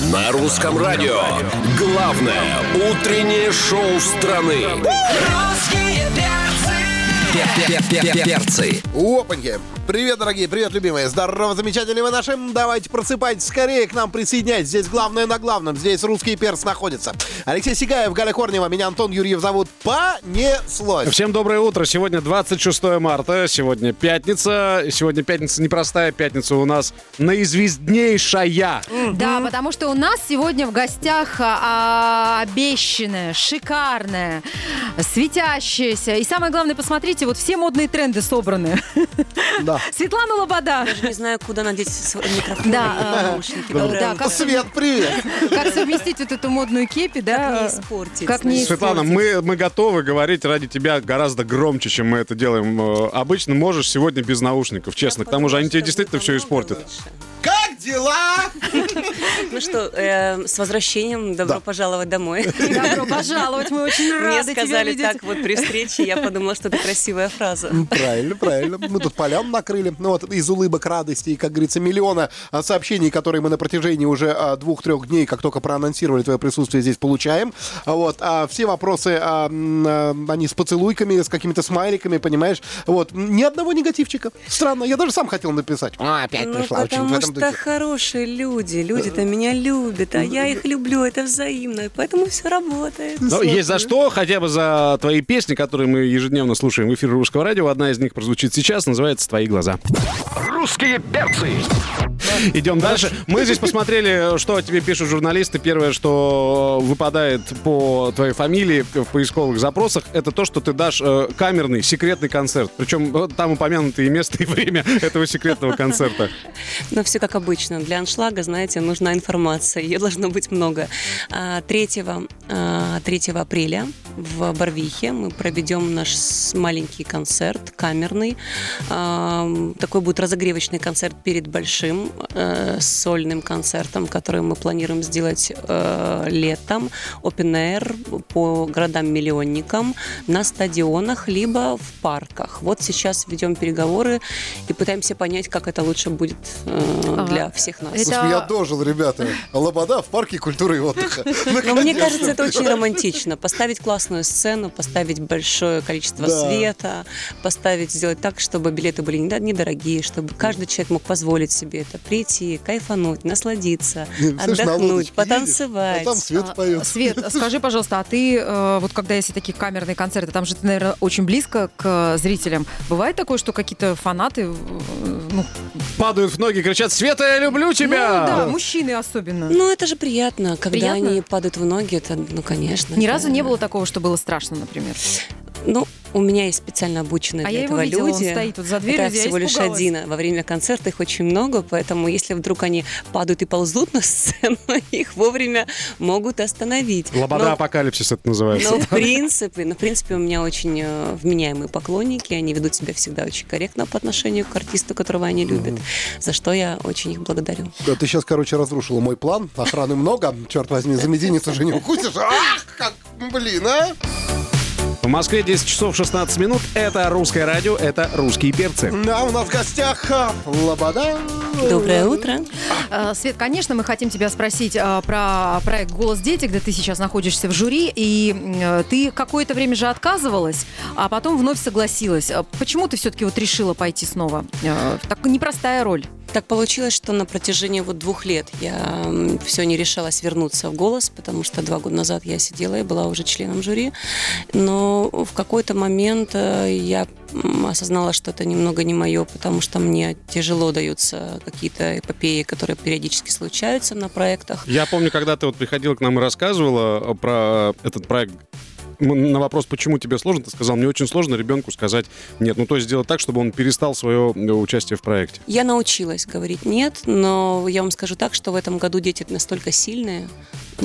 На русском радио. Главное утреннее шоу страны. Русские Перцы. Опаньки! Привет, дорогие, привет, любимые! Здорово, замечательные вы наши! Давайте просыпайтесь скорее, к нам присоединяйтесь. Здесь главное на главном, здесь русский перс находится. Алексей Сигаев, Галя Корнева, меня Антон Юрьев зовут. Понеслось! Всем доброе утро. Сегодня 26 марта, сегодня пятница. Сегодня пятница непростая пятница у нас наизвезднейшая. Да, потому что у нас сегодня в гостях а, обещанная, шикарная, светящаяся. И самое главное, посмотрите, вот все модные тренды собраны. Да. Светлана Лобода. Даже не знаю, куда надеть свой микрофон Да, а, наушники. да, как-. Свет, привет! Как совместить вот эту модную кепи, да? Как не испортить, Как не. Светлана, мы, мы готовы говорить ради тебя гораздо громче, чем мы это делаем. Э, Обычно можешь сегодня без наушников, честно. К тому же они тебе действительно все испортят. лучше. Как дела? Ну что, э, с возвращением, добро пожаловать домой. Добро пожаловать, мы очень Мне рады тебя сказали видеть. так вот при встрече, я подумала, что это красивая фраза. Правильно, правильно. Мы тут поляну накрыли. Ну вот из улыбок радости и, как говорится, миллиона а, сообщений, которые мы на протяжении уже а, двух-трех дней, как только проанонсировали твое присутствие здесь, получаем. А Вот. А все вопросы, а, м, а, они с поцелуйками, с какими-то смайликами, понимаешь? Вот. Ни одного негативчика. Странно. Я даже сам хотел написать. А, опять Ну, пришла. Очень в потому этом что духе. Хорошие люди, люди-то меня любят, а я их люблю, это взаимно, поэтому все работает. Но есть за что, хотя бы за твои песни, которые мы ежедневно слушаем в эфире Русского радио. Одна из них прозвучит сейчас, называется «Твои глаза». Русские перцы. Идем дальше. Мы здесь посмотрели, что о тебе пишут журналисты. Первое, что выпадает по твоей фамилии в поисковых запросах, это то, что ты дашь э, камерный, секретный концерт. Причем э, там упомянуты и место, и время этого секретного концерта. Но все как обычно. Для аншлага, знаете, нужна информация. Ее должно быть много. А, 3, а, 3 апреля в Барвихе мы проведем наш маленький концерт, камерный. А, Такой будет разогревочный концерт перед большим э, сольным концертом, который мы планируем сделать э, летом. Open Air по городам-миллионникам на стадионах, либо в парках. Вот сейчас ведем переговоры и пытаемся понять, как это лучше будет э, всех нас. это- Слушай, я дожил, ребята. Лобода в парке культуры и отдыха. Но мне кажется, это очень романтично. Поставить классную сцену, поставить большое количество света, поставить, сделать так, чтобы билеты были недо- недорогие, чтобы каждый человек мог позволить себе это прийти, кайфануть, насладиться, отдохнуть, лодочке потанцевать. А там свет А, поет. Свет, скажи, пожалуйста, а ты, э, вот когда есть такие камерные концерты, там же ты, наверное, очень близко к э, зрителям. Бывает такое, что какие-то фанаты, э, ну, Падают в ноги, кричат «Света, я люблю ну тебя!» да, мужчины особенно. Ну, это же приятно, когда Приятно? они падают в ноги, это, ну, конечно. Ни это- разу не было такого, что было страшно, например. Ну, у меня есть специально обученные А для я его этого видела, он люди. стоит вот за дверью, это я всего лишь один. Во время концерта их очень много, поэтому если вдруг они падают и ползут на сцену, их вовремя могут остановить. Лобода Но- апокалипсис это называется. но в принципе, ну, в принципе, у меня очень э, вменяемые поклонники, они ведут себя всегда очень корректно по отношению к артисту, которого они любят, за что я очень их благодарю. Да, ты сейчас, короче, разрушила мой план. Охраны много. Черт возьми, за мизинец уже не укусишь. Ах, как, блин, а! В Москве 10 часов 16 минут. Это русское радио, это русские перцы. Да, у нас в гостях а, Лобода. Доброе утро. Э, Свет, конечно, мы хотим тебя спросить э, про проект «Голос дети», где ты сейчас находишься в жюри, и э, ты какое-то время же отказывалась, а потом вновь согласилась. Почему ты все-таки вот решила пойти снова? Так непростая роль. Так получилось, что на протяжении вот двух лет я все не решалась вернуться в голос, потому что два года назад я сидела и была уже членом жюри. Но в какой-то момент э, я осознала, что это немного не мое, потому что мне тяжело даются какие-то эпопеи, которые периодически случаются на проектах. Я помню, когда ты вот приходила к нам и рассказывала про этот проект на вопрос, почему тебе сложно, ты сказал, мне очень сложно ребенку сказать нет. Ну, то есть сделать так, чтобы он перестал свое участие в проекте. Я научилась говорить нет, но я вам скажу так, что в этом году дети настолько сильные,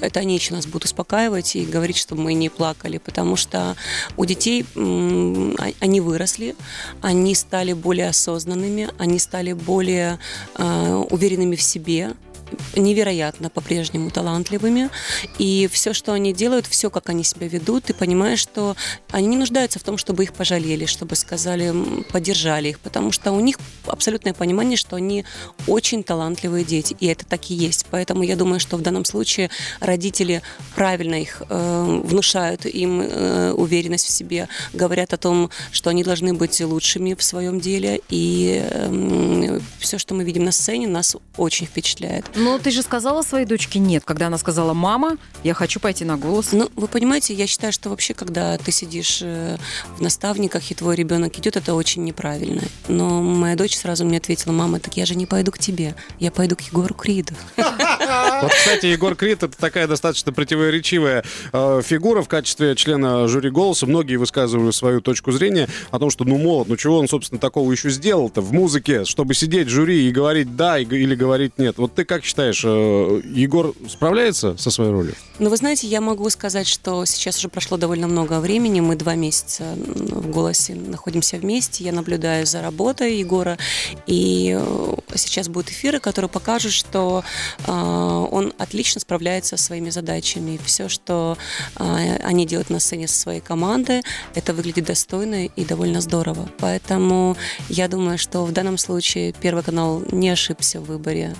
это они еще нас будут успокаивать и говорить, чтобы мы не плакали, потому что у детей а- они выросли, они стали более осознанными, они стали более э, уверенными в себе, невероятно по-прежнему талантливыми. И все, что они делают, все, как они себя ведут, ты понимаешь, что они не нуждаются в том, чтобы их пожалели, чтобы сказали, поддержали их, потому что у них абсолютное понимание, что они очень талантливые дети, и это так и есть. Поэтому я думаю, что в данном случае родители правильно их э, внушают им э, уверенность в себе, говорят о том, что они должны быть лучшими в своем деле, и э, все, что мы видим на сцене, нас очень впечатляет. Но ты же сказала своей дочке нет, когда она сказала, мама, я хочу пойти на голос. Ну, вы понимаете, я считаю, что вообще, когда ты сидишь э, в наставниках, и твой ребенок идет, это очень неправильно. Но моя дочь сразу мне ответила, мама, так я же не пойду к тебе, я пойду к Егору Криду. Вот, кстати, Егор Крид это такая достаточно противоречивая э, фигура в качестве члена жюри голоса. Многие высказывали свою точку зрения о том, что ну молод, ну чего он, собственно, такого еще сделал-то в музыке, чтобы сидеть в жюри и говорить да и, или говорить нет. Вот ты как считаешь, э, Егор справляется со своей ролью? Ну, вы знаете, я могу сказать, что сейчас уже прошло довольно много времени. Мы два месяца в «Голосе» находимся вместе. Я наблюдаю за работой Егора. И э, сейчас будут эфиры, которые покажут, что э, он отлично справляется со своими задачами. Все, что э, они делают на сцене со своей командой, это выглядит достойно и довольно здорово. Поэтому я думаю, что в данном случае Первый канал не ошибся в выборе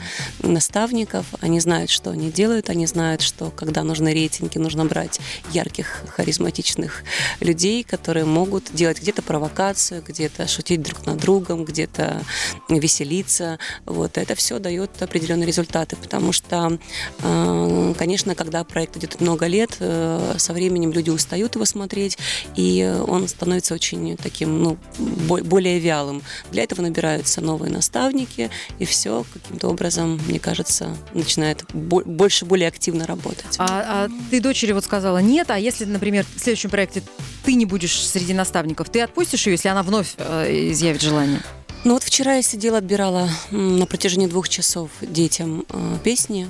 наставников. Они знают, что они делают, они знают, что когда нужны рейтинги, нужно брать ярких, харизматичных людей, которые могут делать где-то провокацию, где-то шутить друг над другом, где-то веселиться. Вот это все дает определенные результаты, потому что, э, конечно, когда проект идет много лет, э, со временем люди устают его смотреть, и он становится очень таким, ну, более вялым. Для этого набираются новые наставники, и все каким-то образом, мне кажется, начинает больше, более активно работать. А, а ты дочери вот сказала нет, а если, например, в следующем проекте ты не будешь среди наставников, ты отпустишь ее, если она вновь э, изъявит желание? Ну вот вчера я сидела, отбирала на протяжении двух часов детям э, песни.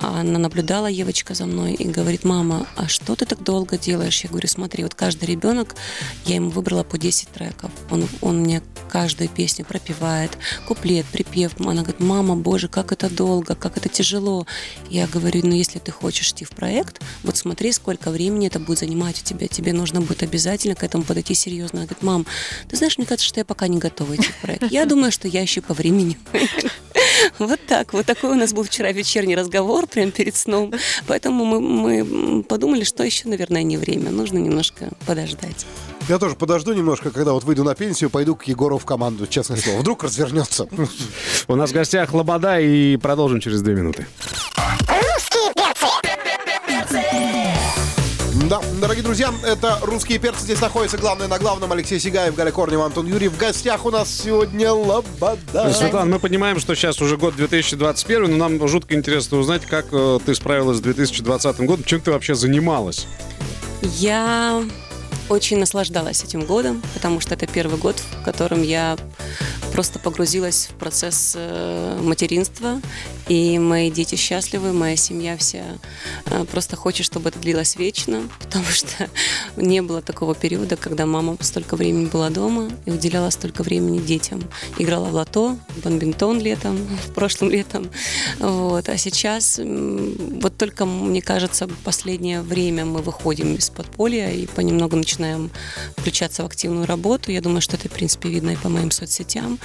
Она наблюдала, Евочка, за мной и говорит, мама, а что ты так долго делаешь? Я говорю, смотри, вот каждый ребенок, я ему выбрала по 10 треков. Он, он мне каждую песню пропевает, куплет, припев. Она говорит, мама, боже, как это долго, как это тяжело. Я говорю, ну если ты хочешь идти в проект, вот смотри, сколько времени это будет занимать у тебя. Тебе нужно будет обязательно к этому подойти серьезно. Она говорит, мам, ты знаешь, мне кажется, что я пока не готова идти в проект. Я думаю, что я еще по времени. Вот так. Вот такой у нас был вчера вечерний разговор прямо перед сном. Поэтому мы, мы подумали, что еще, наверное, не время. Нужно немножко подождать. Я тоже подожду немножко, когда вот выйду на пенсию, пойду к Егору в команду, честное слово. Вдруг развернется. У нас в гостях Лобода и продолжим через две минуты. Да, дорогие друзья, это «Русские перцы». Здесь находится главное на главном Алексей Сигаев, Галя Корнева, Антон Юрий. В гостях у нас сегодня Лобода. Светлана, мы понимаем, что сейчас уже год 2021, но нам жутко интересно узнать, как э, ты справилась с 2020 годом, чем ты вообще занималась? Я очень наслаждалась этим годом, потому что это первый год, в котором я просто погрузилась в процесс э, материнства, и мои дети счастливы, моя семья вся э, просто хочет, чтобы это длилось вечно, потому что не было такого периода, когда мама столько времени была дома и уделяла столько времени детям. Играла в лото, в бадминтон летом, в прошлом летом. Вот. А сейчас, вот только, мне кажется, последнее время мы выходим из подполья и понемногу начинаем включаться в активную работу. Я думаю, что это, в принципе, видно и по моим соцсетям.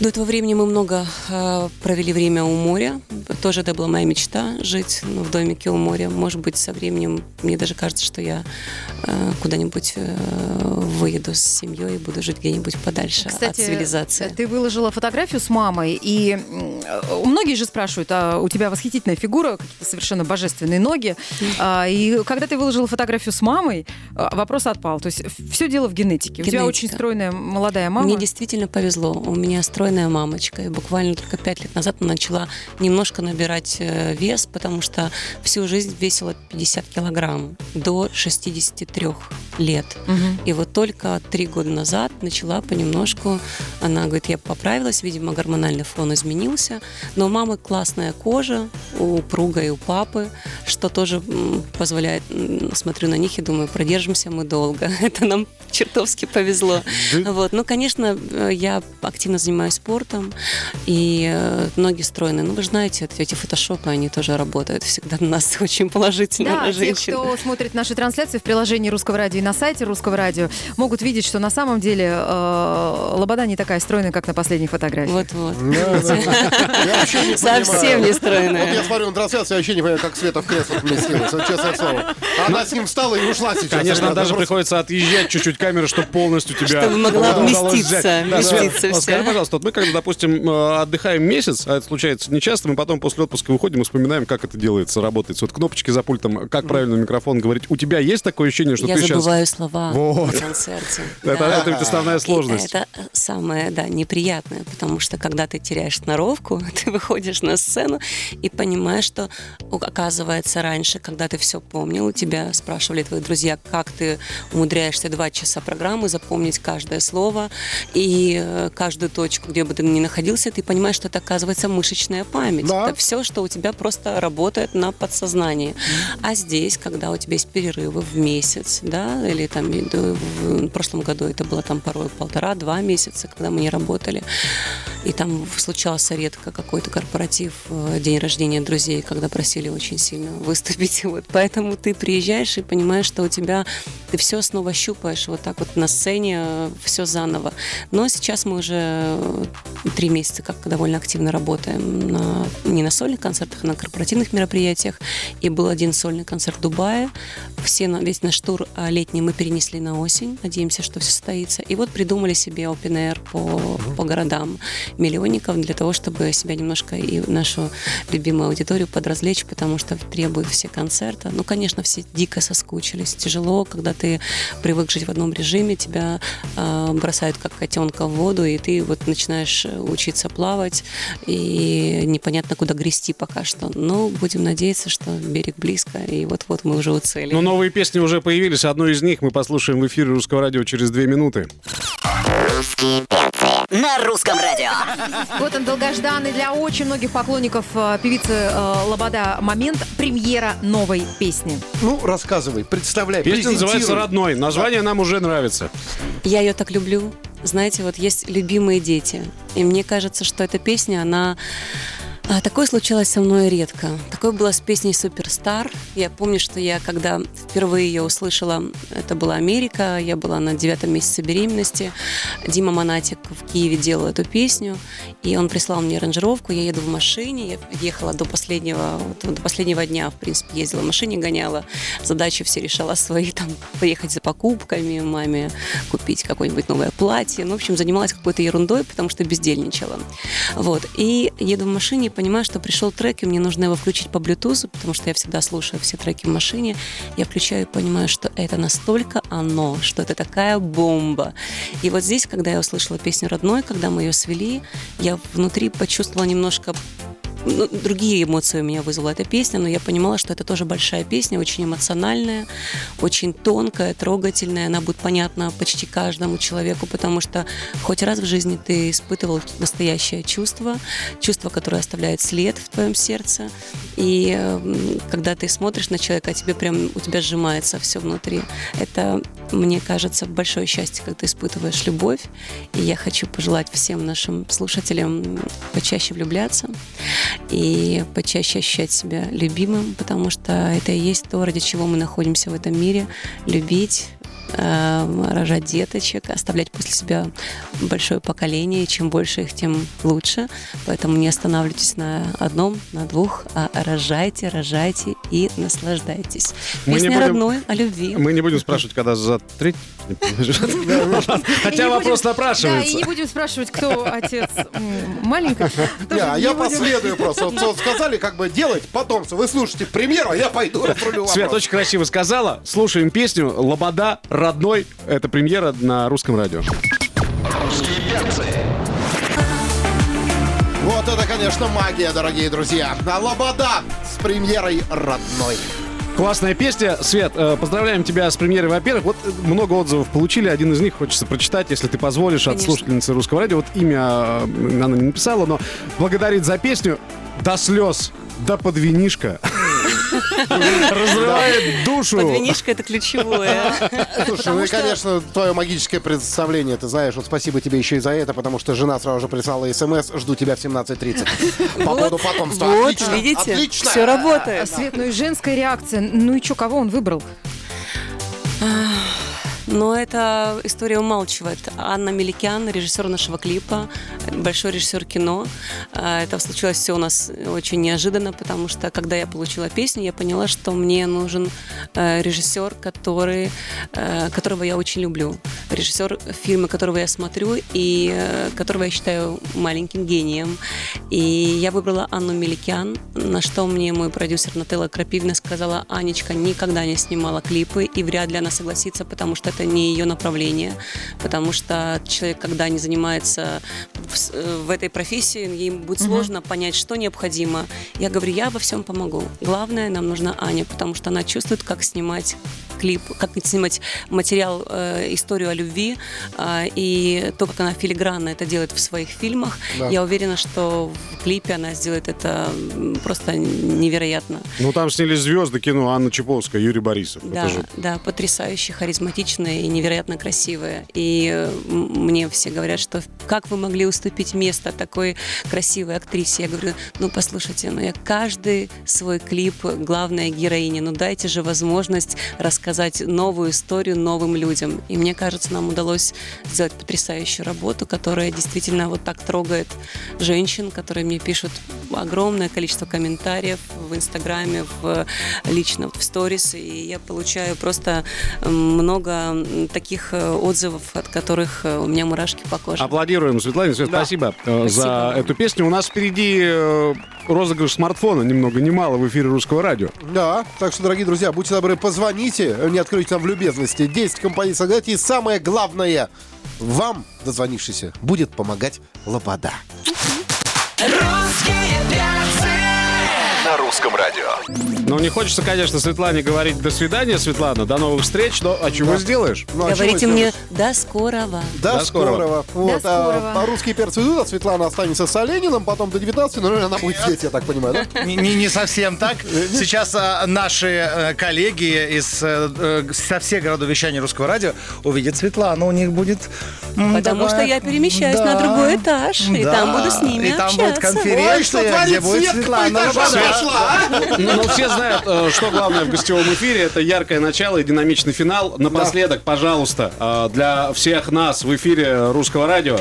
До этого времени мы много э, провели время у моря. Тоже это была моя мечта жить ну, в домике у моря. Может быть, со временем мне даже кажется, что я э, куда-нибудь э, выеду с семьей и буду жить где-нибудь подальше Кстати, от цивилизации. Ты выложила фотографию с мамой, и многие же спрашивают, а у тебя восхитительная фигура, какие-то совершенно божественные ноги. А, и когда ты выложила фотографию с мамой, а, вопрос отпал. То есть все дело в генетике. Генетика. У тебя очень стройная молодая мама. Мне действительно повезло. У меня стройная мамочка. И буквально только пять лет назад она начала немножко набирать э, вес, потому что всю жизнь весила 50 килограмм до 63 лет. Угу. И вот только три года назад начала понемножку, она говорит, я поправилась, видимо, гормональный фон изменился, но у мамы классная кожа, у пруга и у папы, что тоже позволяет, смотрю на них и думаю, продержимся мы долго. Это нам чертовски повезло. Вот. Ну, конечно, э, я активно занимаюсь спортом, и э, ноги стройные. Ну, вы же знаете, вот эти фотошопы, они тоже работают всегда на нас очень положительно, Да, на те, кто смотрит наши трансляции в приложении Русского радио и на сайте Русского радио, могут видеть, что на самом деле э, Лобода не такая стройная, как на последней фотографии. Вот-вот. Не Совсем не Вот стройная. я смотрю на трансляцию, я вообще не понимаю, как Света в кресло поместилась. Вот честное слово. Она с ним встала и ушла сейчас. Конечно, даже приходится отъезжать чуть-чуть камеру, чтобы полностью тебя... Чтобы могла вместиться, вот вся. Скажи, пожалуйста, вот мы когда, допустим, э, отдыхаем месяц, а это случается нечасто, мы потом после отпуска выходим и вспоминаем, как это делается, работает. Вот кнопочки за пультом, как правильно микрофон говорить. У тебя есть такое ощущение, что Я ты сейчас... забываю слова Вот. на концерте. Это, Да. это ведь основная И сложность. Это самое, да, неприятное, потому что когда ты теряешь сноровку, ты выходишь на сцену и понимаешь, что, оказывается, раньше, когда ты все помнил, у тебя спрашивали твои друзья, как ты умудряешься два часа программы запомнить каждое слово и э, каждую точку, где бы ты ни находился, ты понимаешь, что это, оказывается, мышечная память. Да. Это все, что у тебя просто работает на подсознании. А здесь, когда у тебя есть перерывы в месяц, да, или там в прошлом году это было там порой полтора-два месяца, когда мы не работали, и там случался редко какой-то корпоратив, э, день рождения друзей, когда просили очень сильно выступить. Вот. Поэтому ты приезжаешь и понимаешь, что у тебя ты все снова щупаешь вот так вот на сцене, все заново. Но сейчас мы уже э, три месяца как довольно активно работаем на, не на сольных концертах, а на корпоративных мероприятиях. И был один сольный концерт в Дубае. Все, весь наш тур а, летний мы перенесли на осень. Надеемся, что все состоится. И вот придумали себе open air по, по городам миллионников для того, чтобы себя немножко и нашу любимую аудиторию подразвлечь, потому что требуют все концерта. Ну, конечно, все дико соскучились. Тяжело, когда ты привык жить в одном режиме, тебя а, бросают как котенка в воду, и ты вот начинаешь э, учиться плавать, и непонятно, куда грести пока что. Но будем надеяться, что берег близко, и вот-вот мы уже у цели. Но новые песни уже появились. Одну из них мы послушаем в эфире Русского радио через две минуты. На русском радио. Вот он долгожданный для очень многих поклонников э, певицы э, Лобода момент премьера новой песни. Ну, рассказывай, представляй, Песня называется. «Родной». Название нам уже нравится. Я ее так люблю. Знаете, вот есть любимые дети. И мне кажется, что эта песня, она... а, Такое случалось со мной редко. Такое было с песней «Суперстар». Я помню, что я, когда впервые ее услышала, это была Америка, я была на девятом месяце беременности. Дима Монатик в Киеве делал эту песню, и он прислал мне аранжировку. Я еду в машине, я ехала до последнего, вот, до последнего дня, в принципе, ездила в машине, гоняла. Задачи все решала свои, там, поехать за покупками, маме купить какое-нибудь новое платье. Ну, в общем, занималась какой-то ерундой, потому что бездельничала. Вот. И еду в машине понимаю, что пришел трек, и мне нужно его включить по Bluetooth, потому что я всегда слушаю все треки в машине. Я включаю и понимаю, что это настолько оно, что это такая бомба. И вот здесь, когда я услышала песню «Родной», когда мы ее свели, я внутри почувствовала немножко ну, другие эмоции у меня вызвала эта песня, но я понимала, что это тоже большая песня, очень эмоциональная, очень тонкая, трогательная. Она будет понятна почти каждому человеку, потому что хоть раз в жизни ты испытывал настоящее чувство, чувство, которое оставляет след в твоем сердце. И когда ты смотришь на человека, тебе прям у тебя сжимается все внутри. Это, мне кажется, большое счастье, когда ты испытываешь любовь. И я хочу пожелать всем нашим слушателям почаще влюбляться и почаще ощущать себя любимым, потому что это и есть то, ради чего мы находимся в этом мире. Любить, рожать деточек, оставлять после себя большое поколение. Чем больше их, тем лучше. Поэтому не останавливайтесь на одном, на двух, а рожайте, рожайте и наслаждайтесь. Мы не Песня будем- родной о любви. Мы не будем спрашивать, когда за треть. Хотя не вопрос будем- Да, и напрашивается. не будем спрашивать, кто отец м, маленькой. Не, Тоже а не я последую просто. Сказали, как бы делать потомство. Вы слушаете премьеру, а я пойду Свет очень красиво сказала. Слушаем песню «Лобода. Родной». Это премьера на русском радио. Русские перцы. Вот это, конечно, магия, дорогие друзья. А Лобода с премьерой родной. Классная песня. Свет, э, поздравляем тебя с премьерой. Во-первых, вот много отзывов получили. Один из них хочется прочитать, если ты позволишь, от Конечно. слушательницы русского радио. Вот имя э, она не написала, но благодарит за песню до слез, до под винишко. Разрывает душу. Под винишко это ключевое. Слушай, ну и, конечно, твое магическое представление, ты знаешь, вот спасибо тебе еще и за это, потому что жена сразу же прислала смс, жду тебя в 17.30. По поводу потомства. Вот, Отлично, видите, отлично. все работает. Свет, ну и женская реакция. Ну и что, кого он выбрал? Но эта история умалчивает. Анна Меликян, режиссер нашего клипа, большой режиссер кино. А, Это случилось все у нас очень неожиданно, потому что когда я получила песню, я поняла, что мне нужен э, режиссер, который, э, которого я очень люблю. Режиссер, фильмы которого я смотрю и э, которого я считаю маленьким гением. И я выбрала Анну Меликян, на что мне мой продюсер Нателла Крапивна сказала, Анечка никогда не снимала клипы, и вряд ли она согласится, потому что это не ее направление, потому что человек, когда не занимается в, э, в этой профессии, ей будет сложно понять, что необходимо. Я говорю, я во всем помогу. Главное, нам нужна Аня, потому что она чувствует, как снимать клип, как снимать материал, э, историю о любви, а, и то, как она филигранно это делает в своих фильмах. Да. Я уверена, что в клипе она сделает это просто невероятно. Ну, там снялись звезды кино Анна Чаповская, Юрий Борисов. Да, же да, потрясающе, харизматичная и невероятно красивая. И э, мне все говорят, что как вы могли уступить место такой красивой актрисе? Я говорю, ну послушайте, ну я каждый свой клип главная героиня, ну дайте же возможность рассказать новую историю новым людям. И мне кажется, нам удалось сделать потрясающую работу, которая действительно вот так трогает женщин, которые мне пишут огромное количество комментариев в Инстаграме, в, лично в сторис, и я получаю просто много таких э, отзывов, от которых э, у меня мурашки по коже. Аплодируем Светлане. Свет, спасибо, э, за Спасибо. эту песню. У нас впереди розыгрыш смартфона, ни много ни мало, в эфире Русского радио. Да, так что, дорогие друзья, будьте добры, позвоните, не откройте нам в любезности. 10 компаний согласия. И самое главное, вам, дозвонившийся, будет помогать Лобода. На русском радио. Но не хочется, конечно, Светлане говорить «до свидания, Светлана, до новых встреч», но а чего сделаешь? Ну, а Говорите чего мне сделаешь? «до скорого». До, До скорого. скорого. Вот, До скорого. А, а русские перцы идут, а Светлана останется с Олениным, потом до 19 но она будет здесь, я так понимаю, да? Не, не- не совсем так. Сейчас а, наши э, коллеги из э, э, со всех городов вещания русского радио увидят Светлану. У них будет... м, Потому такая- что я перемещаюсь на Да. другой этаж, и Да. там буду с ними И там будет общаться. конференция, Ой, что где будет Свет, Светлана а? Ну, ну, все знают, э, что главное в гостевом эфире. Это яркое начало и динамичный финал. Напоследок, пожалуйста, э, для всех нас в эфире Русского радио.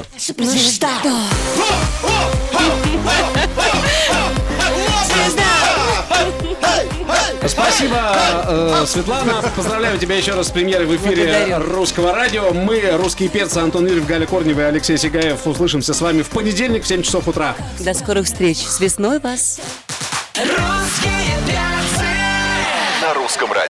Спасибо, э, Светлана. Поздравляю тебя еще раз с премьерой в эфире Благодарю. Русского радио. Мы, русские перцы, Антон Юрьев, Галя Корнева и Алексей Сигаев, услышимся с вами в понедельник в 7 часов утра. До скорых встреч. С весной вас. На русском радио.